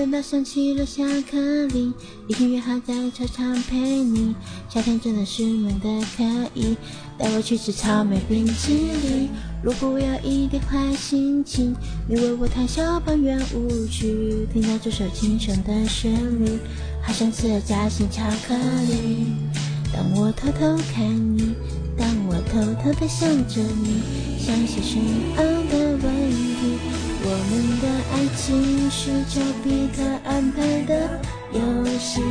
等到想起了下课铃，已经约好在操场陪你。夏天真的是闷的可以，带我去吃草莓冰淇淋。如果我有一点坏心情，你为我弹肖邦圆舞曲，听到这首轻松的旋律，好像吃了夹心巧克力。当我偷偷看你，当我偷偷的想着你，像些深奥的。我们的爱情是丘比特安排的游戏，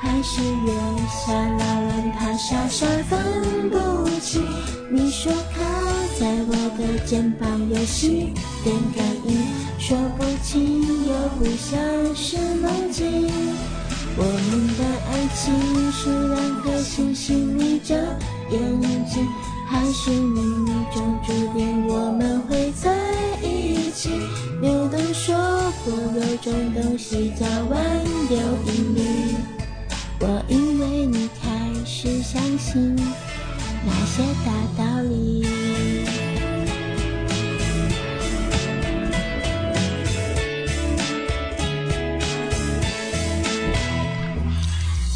还是月下老人他傻傻分不清？你说靠在我的肩膀有心电感应，说不清又不像是梦境。我们的爱情是两颗星星眯着眼睛，还是冥种东西叫万有引力，我因为你开始相信那些大道理。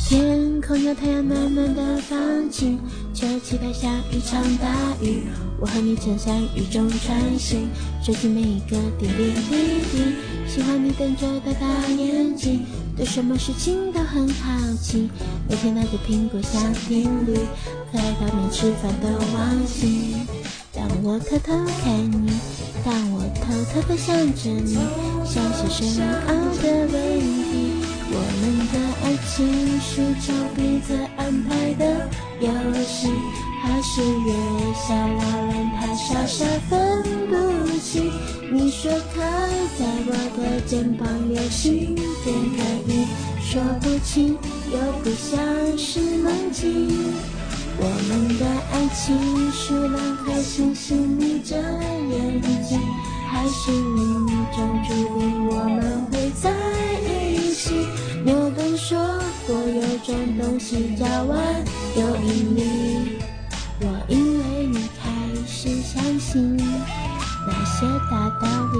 天空有太阳暖暖的放晴，就期待下一场大雨。我和你撑伞雨中穿行，收集每一个点点滴滴。喜欢你瞪着的大眼睛，对什么事情都很好奇。每天拿着苹果下定律，可爱到连吃饭都忘记。当我偷偷看你，当我偷偷的想着你，像是深奥的问题。我们的爱情是丘比特安排的游戏，还是月下老人他傻傻分不清？你说靠在我的肩膀有心电感应，说不清又不像是梦境。我们的爱情是两颗星星眯着眼睛，还是命中注定我们会在种东西叫万有引力，我因为你开始相信那些大道理。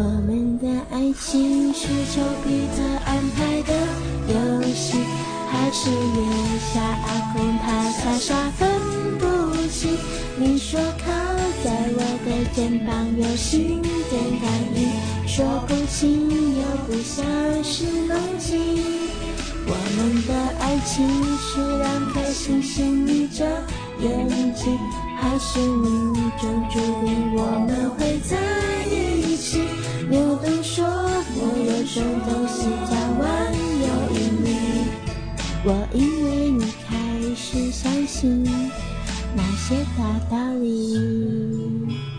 我们的爱情是丘比特安排的游戏，还是月下阿公他傻傻分不清？你说靠肩膀有心电感应。说不清又不像是梦境，我们的爱情是两颗星星眯着眼睛，还是命中注定我们会在一起？牛顿说过有种东西叫万有引力，我因为你开始相信那些大道理。